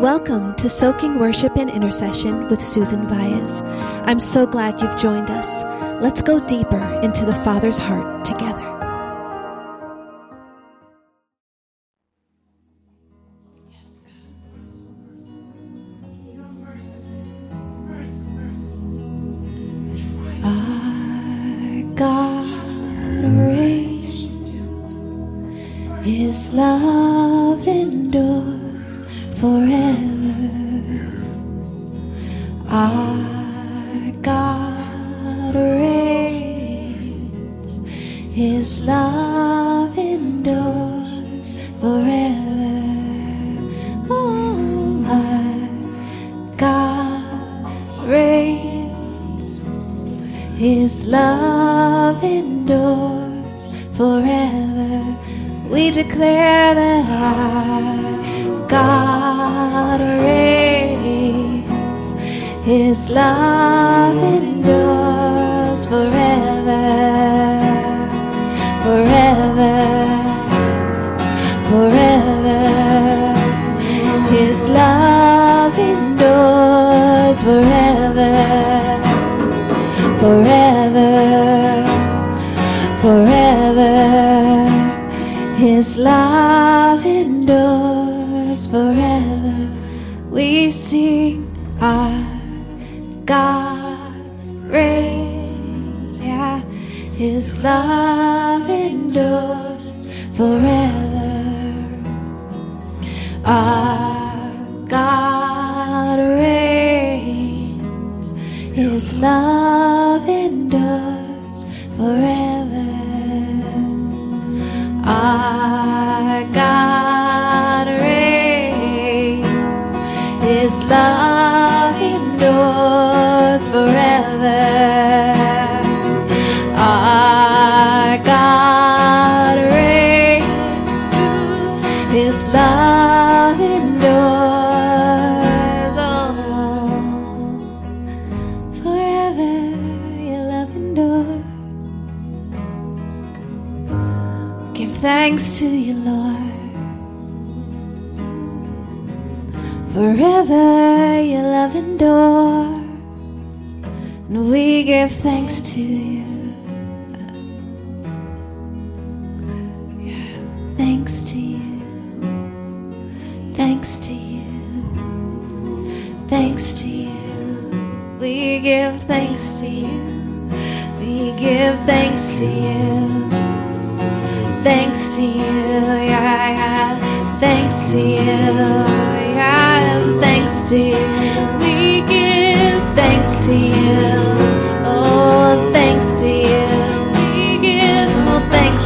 Welcome to Soaking Worship and Intercession with Susan Vias. I'm so glad you've joined us. Let's go deeper into the Father's heart together. His love endures forever. give thanks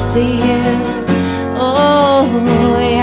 to you. Oh, yeah.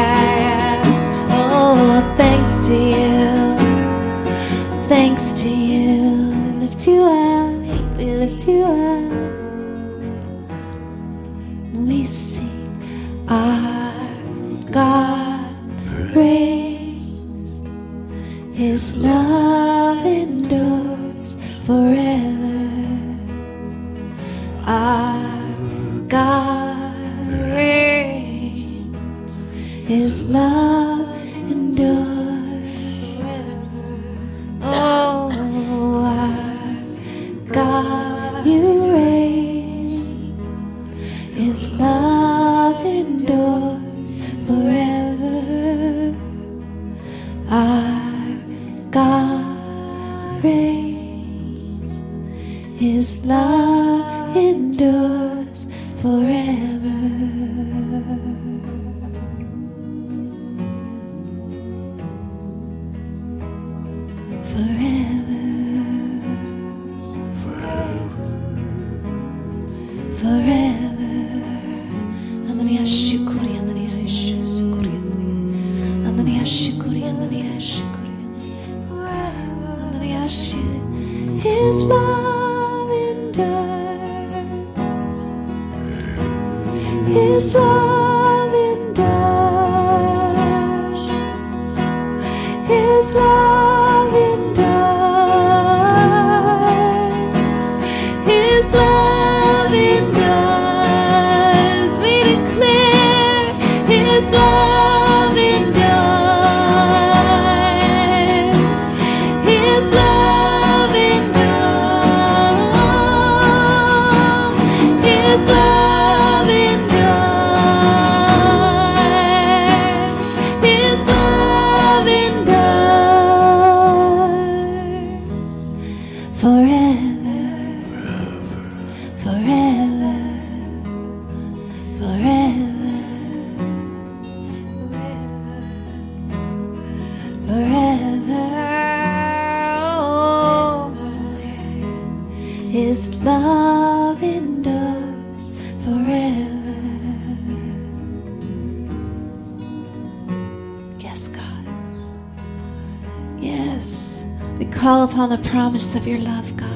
forever. promise of your love, God.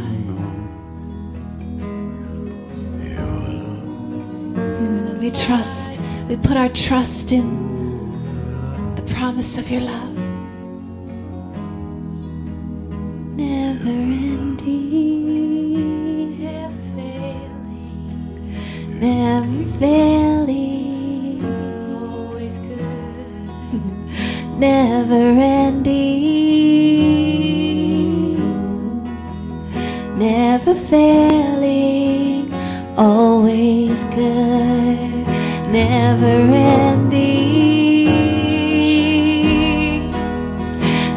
We trust, we put our trust in the promise of your love. never failing, always good, never ending,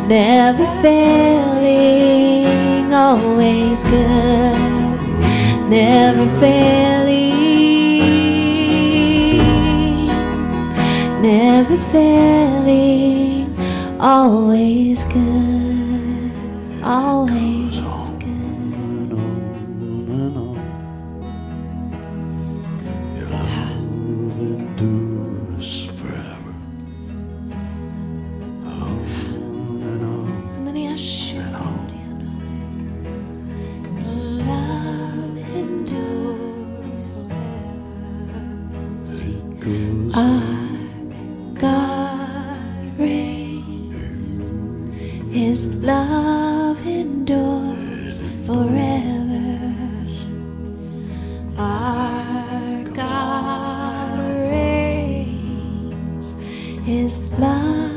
never failing, always good, never failing, never failing, always good, always. Our God reigns, His love.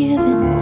giving.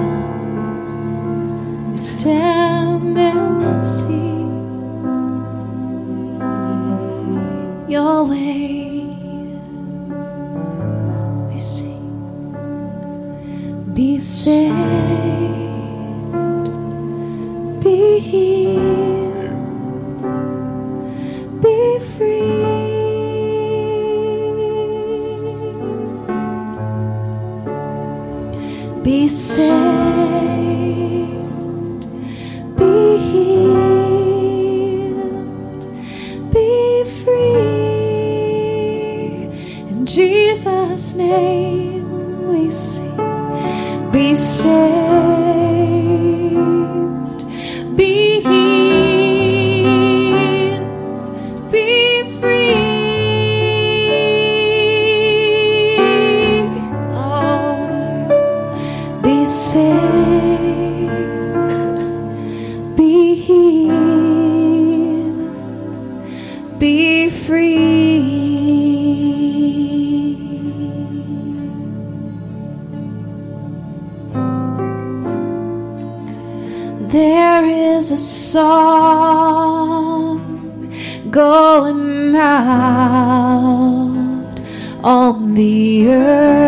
The earth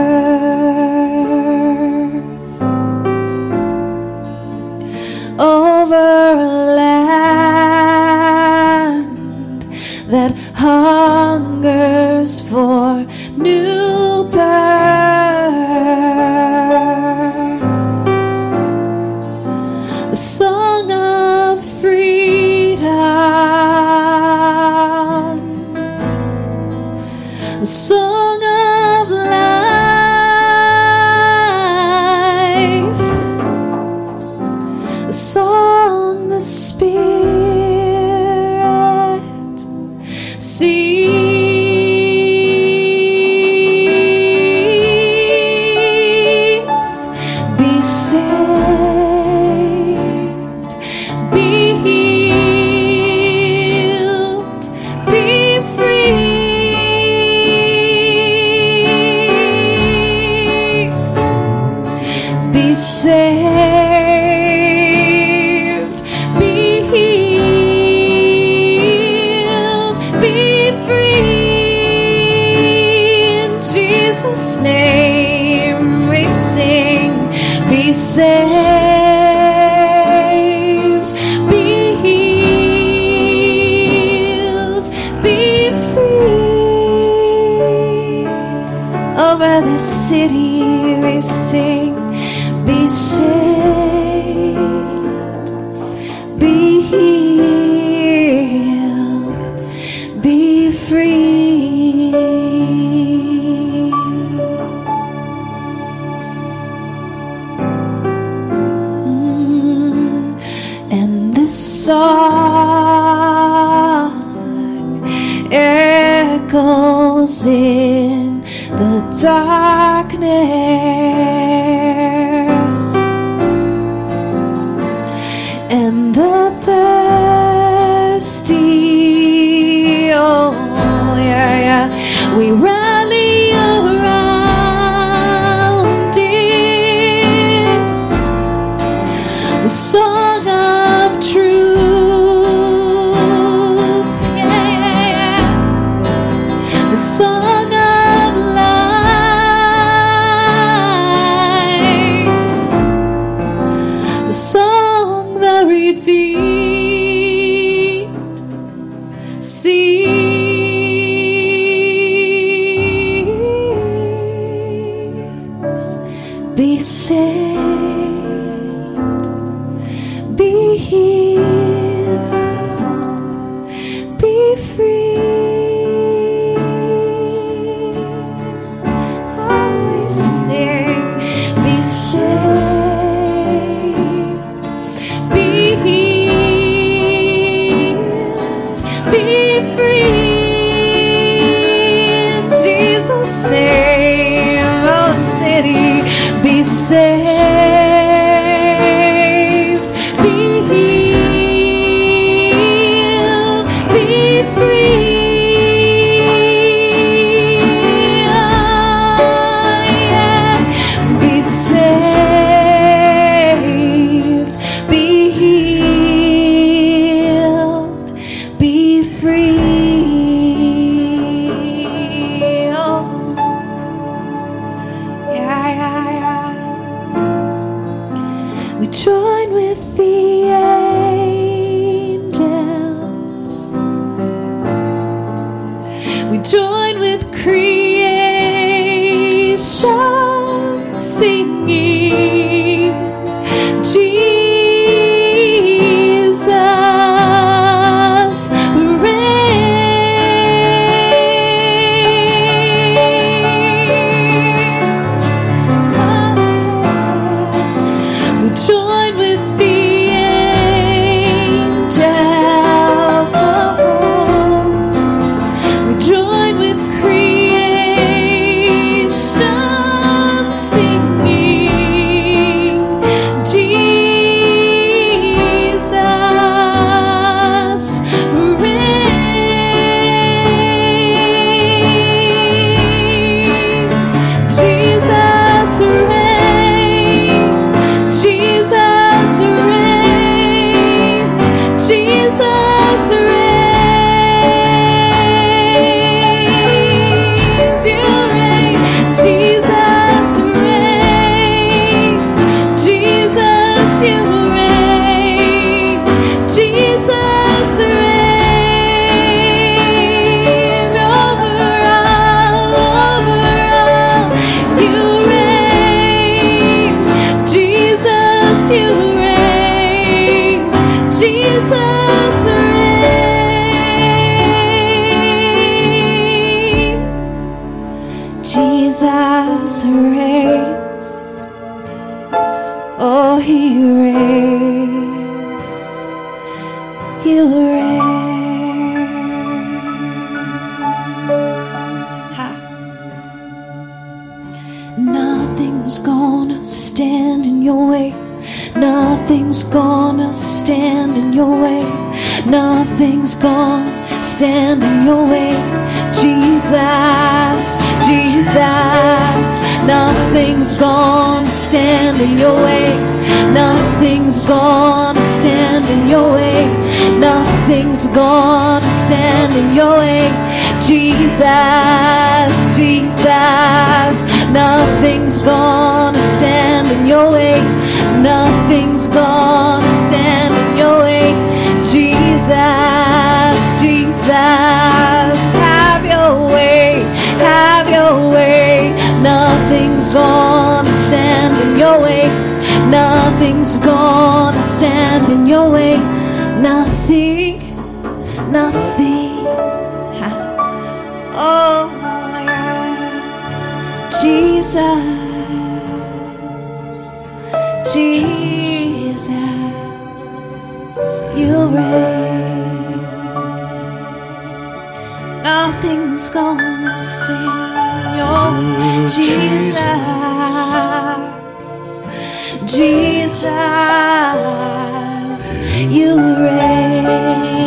be healed, sees. Nothing's gonna stand in your way. Nothing's gonna stand in your way. Jesus, Jesus. Nothing's gonna stand in your way. Nothing's gonna stand in your way. Nothing's gonna stand in your way. Jesus, Jesus. Nothing's gonna stand in your way. Nothing's gonna stand in your way. Jesus, Jesus. Have your way, have your way. Nothing's gonna stand in your way. Nothing's gonna stand in your way. Nothing, nothing. Oh, yeah. Jesus, Nothing's gonna stand your Jesus, Jesus, you reign.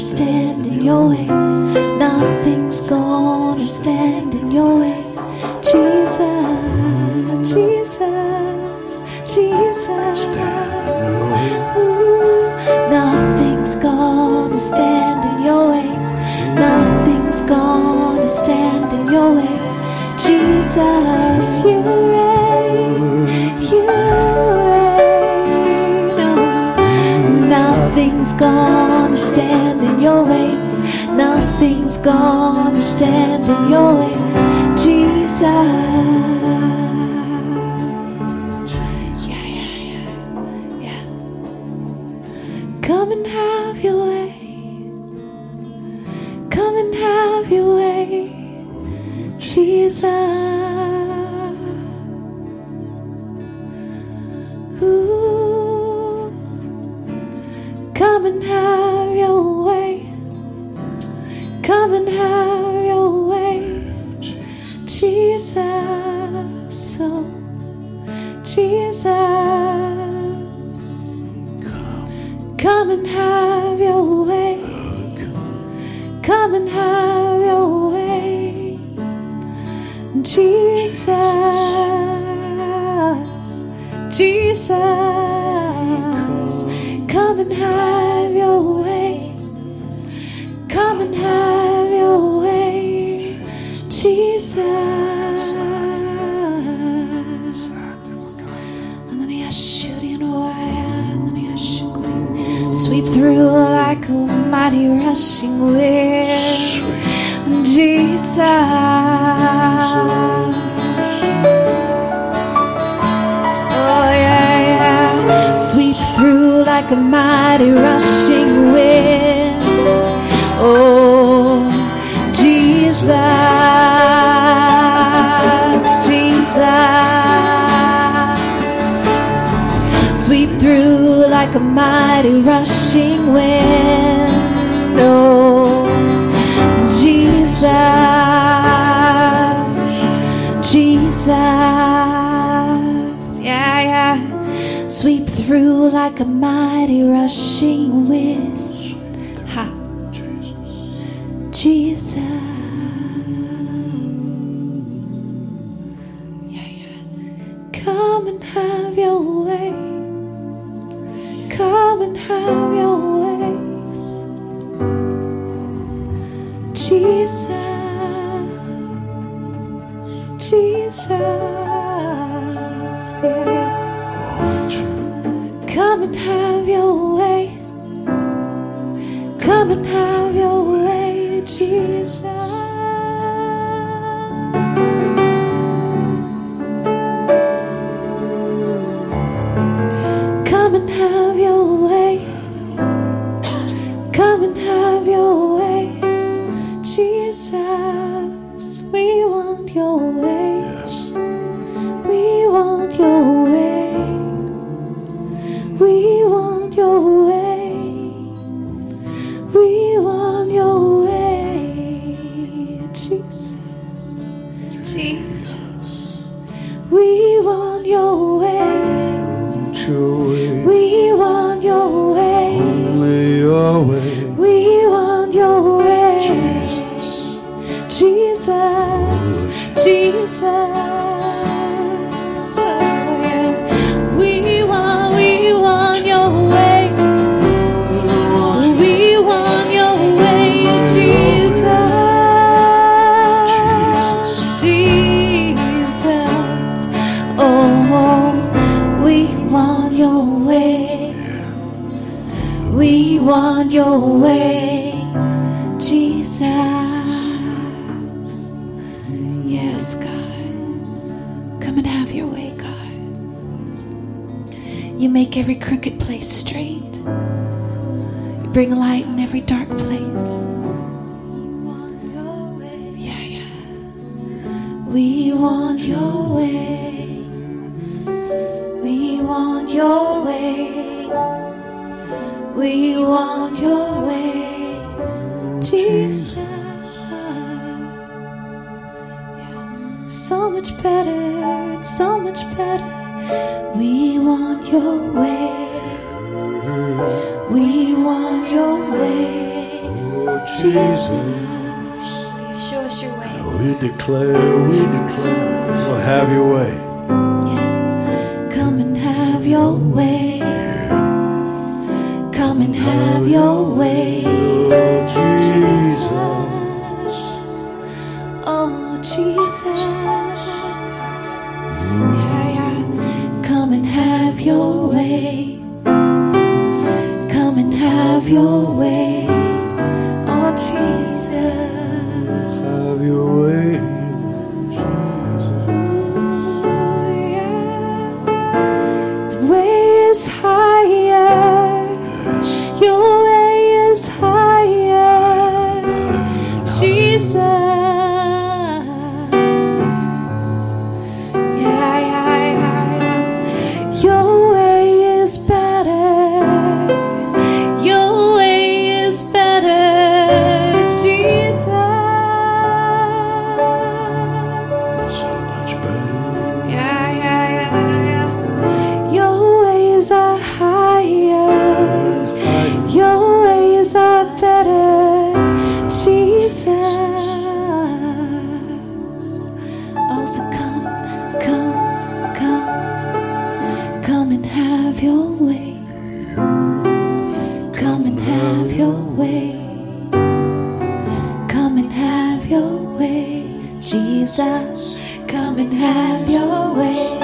Stand in your way. Nothing's gonna stand in your way. Jesus, Jesus, Jesus. Ooh, nothing's gonna stand in your way. Nothing's gonna stand in your way. Jesus, you reign, you reign. Nothing's gonna your way. Nothing's gonna stand in your way. Come and have your way. Come and have your way. Jesus. Jesus. Come and have your way. Through like a mighty rushing wind. Jesus. Oh, yeah, yeah. Sweep through like a mighty rushing wind. Oh, Jesus. like a mighty rushing wind. Oh, Jesus, Jesus, yeah, yeah. Sweep through like a mighty rushing wind. Want your way, Jesus. Yes, God. Come and have your way, God. You make every crooked place straight. You bring light in every dark place. Yeah, yeah. We want your way. We want your way. We want your way, Jesus. Yeah. So much better, it's so much better. We want your way. We want your way, Jesus. Oh, Show us your way. We declare, we declare. Well, have your way. Yeah. Come and have your way. Come and have your way. Jesus. Oh, Jesus. Come and have your way. Come and have your way. And have your way,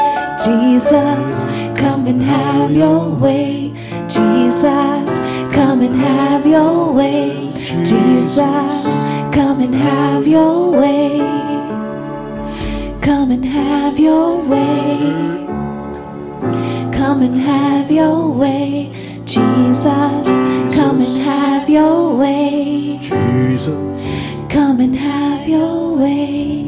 Jesus. Come and have your way, Jesus. Come and have your way, Jesus. Come and have your way. Come and have your way. Come and have your way, Jesus. Come and have your way. Jesus. Come and have your way.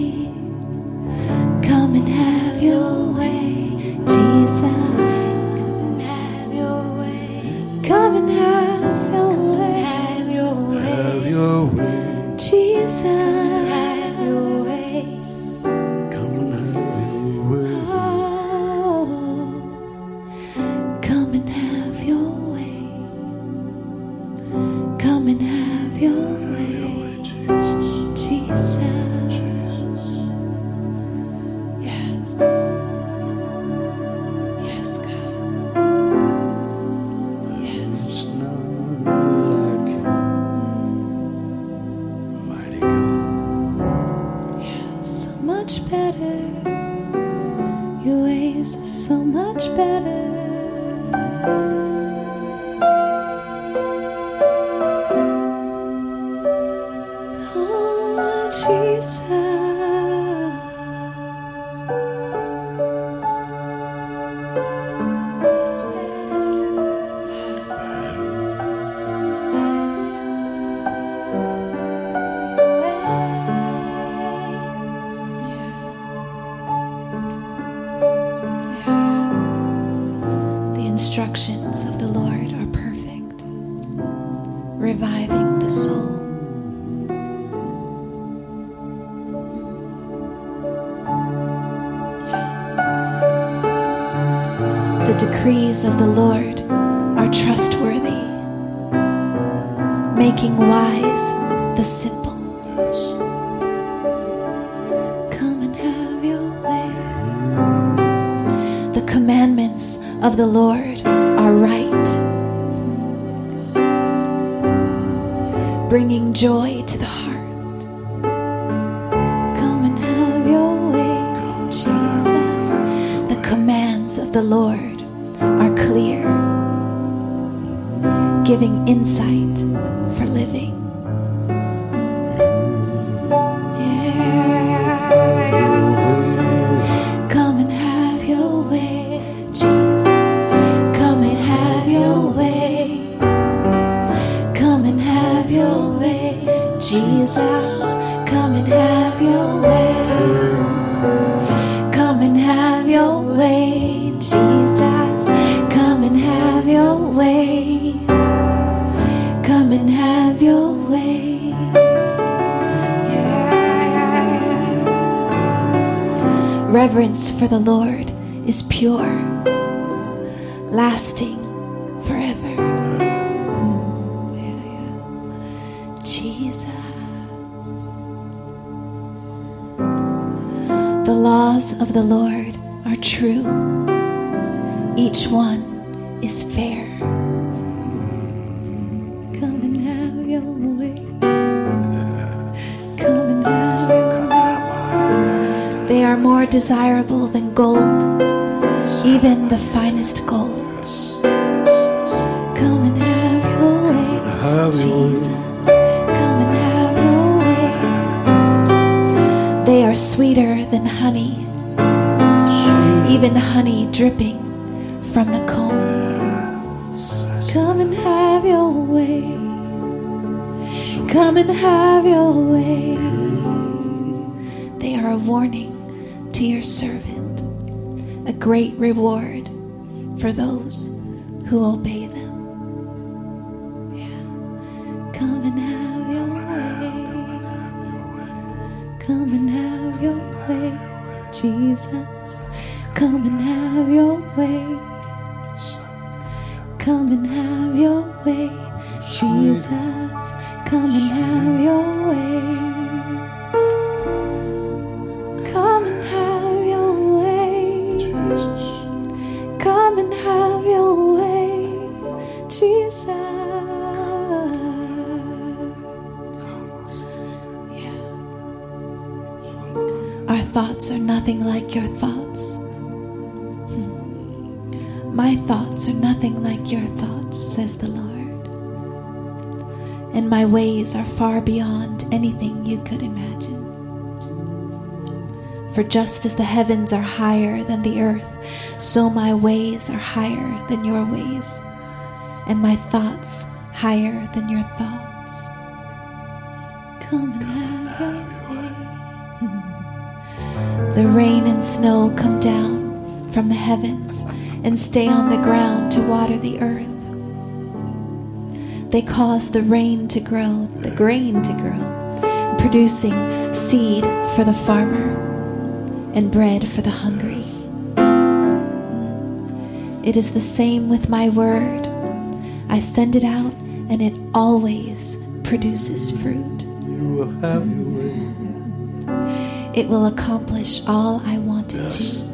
Instructions of the Lord are perfect, reviving the soul. The decrees of the Lord are trustworthy, making wise the simple. Of the Lord joy to the heart. Come and have your way, Jesus. The commands of the Lord are clear, giving insight the Lord is pure, lasting forever. Jesus. The laws of the Lord are true, each one is fair. Come and have your way. Come and have your way. They are more desirable gold, even the finest gold. Come and have your way, Have your way. Jesus. Come and have your way. They are sweeter than honey, even honey dripping from the comb. Come and have your way. Come and have your way. They are a warning to your servant, a great reward for those who obey them. Yeah. Come and have your way. Come and have your way, Jesus. Come and have your way. Come and have your way, Jesus. Come and have your way. Our thoughts are nothing like your thoughts. My thoughts are nothing like your thoughts, says the Lord. And my ways are far beyond anything you could imagine. For just as the heavens are higher than the earth, so my ways are higher than your ways, and my thoughts higher than your thoughts. Come and have your. The rain and snow come down from the heavens and stay on the ground to water the earth. They cause the rain to grow, the grain to grow, producing seed for the farmer and bread for the hungry. It is the same with my word. I send it out and it always produces fruit. You will have. It will accomplish all I want it to,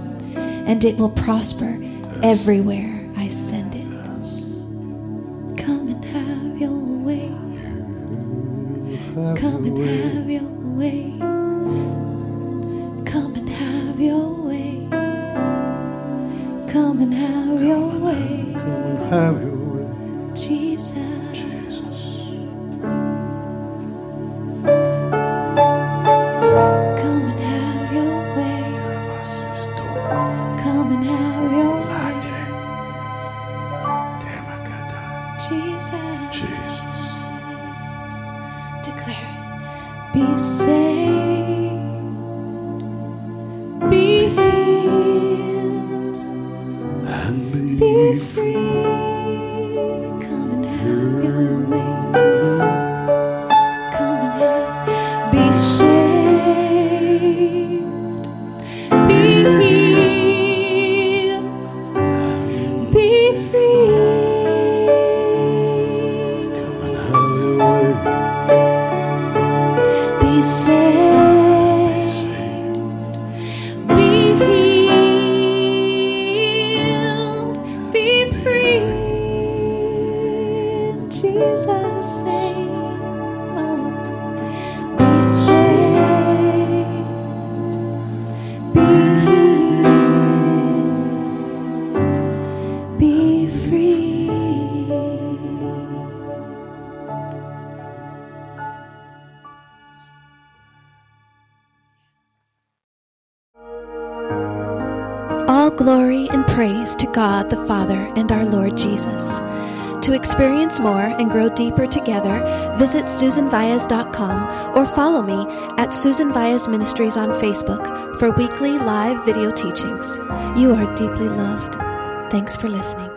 and it will prosper everywhere I send it. Come and have your way. Have Come and way. have your way. Come and have your way. Come and have your way, Come and have your praise to God the Father and our Lord Jesus. To experience more and grow deeper together, visit SusanVias.com or follow me at Susan Vias Ministries on Facebook for weekly live video teachings. You are deeply loved. Thanks for listening.